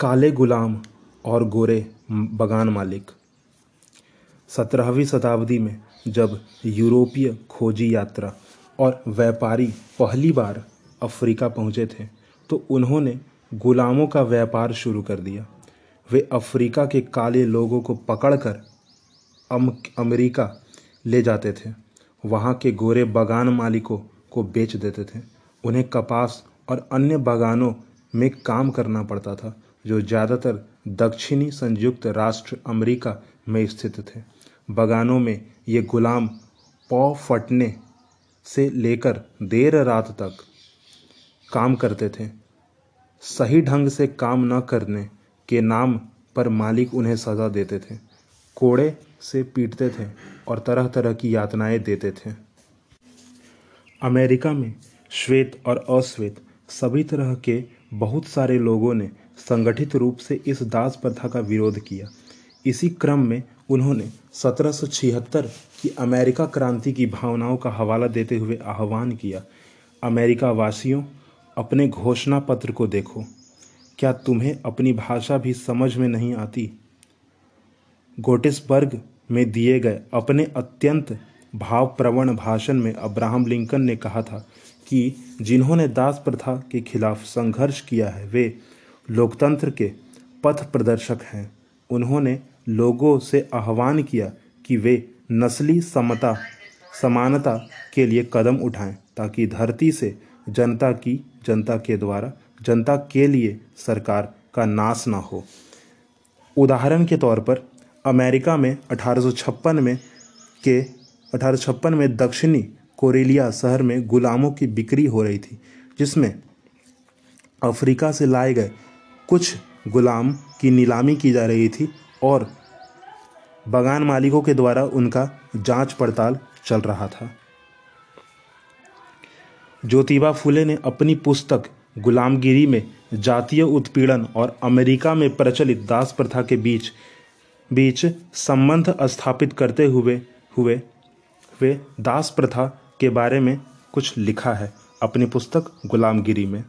काले गुलाम और गोरे बगान मालिक। सत्रहवीं शताब्दी में जब यूरोपीय खोजी यात्रा और व्यापारी पहली बार अफ्रीका पहुँचे थे तो उन्होंने गुलामों का व्यापार शुरू कर दिया। वे अफ्रीका के काले लोगों को पकड़कर अम, अमेरिका ले जाते थे। वहाँ के गोरे बागान मालिकों को बेच देते थे। उन्हें कपास और अन्य बागानों में काम करना पड़ता था। जो ज़्यादातर दक्षिणी संयुक्त राष्ट्र अमेरिका में स्थित थे। बागानों में ये गुलाम पौ फटने से लेकर देर रात तक काम करते थे। सही ढंग से काम न करने के नाम पर मालिक उन्हें सज़ा देते थे। कोड़े से पीटते थे और तरह तरह की यातनाएँ देते थे। अमेरिका में श्वेत और अश्वेत सभी तरह के बहुत सारे लोगों ने संगठित रूप से इस दास प्रथा का विरोध किया। इसी क्रम में उन्होंने सत्रह की अमेरिका क्रांति की भावनाओं का हवाला देते हुए आह्वान किया। अमेरिका वासियों, अपने घोषणा पत्र को देखो। क्या तुम्हें अपनी भाषा भी समझ में नहीं आती? गोटिसबर्ग में दिए गए अपने अत्यंत भावप्रवण भाषण में अब्राहम लिंकन ने कहा था कि जिन्होंने दास प्रथा के खिलाफ संघर्ष किया है, वे लोकतंत्र के पथ प्रदर्शक हैं। उन्होंने लोगों से आह्वान किया कि वे नस्ली समता, समानता के लिए कदम उठाएँ, ताकि धरती से जनता की, जनता के द्वारा, जनता के लिए सरकार का नाश ना हो। उदाहरण के तौर पर, अमेरिका में अठारह सौ छप्पन में के, अठारह सौ छप्पन में दक्षिणी कोरेलिया शहर में गुलामों की बिक्री हो रही थी, जिसमें अफ्रीका से लाए गए कुछ गुलाम की नीलामी की जा रही थी और बागान मालिकों के द्वारा उनका जाँच पड़ताल चल रहा था। ज्योतिबा फुले ने अपनी पुस्तक गुलामगिरी में जातीय उत्पीड़न और अमेरिका में प्रचलित दास प्रथा के बीच बीच संबंध स्थापित करते हुए हुए वे दास प्रथा के बारे में कुछ लिखा है अपनी पुस्तक गुलामगिरी में।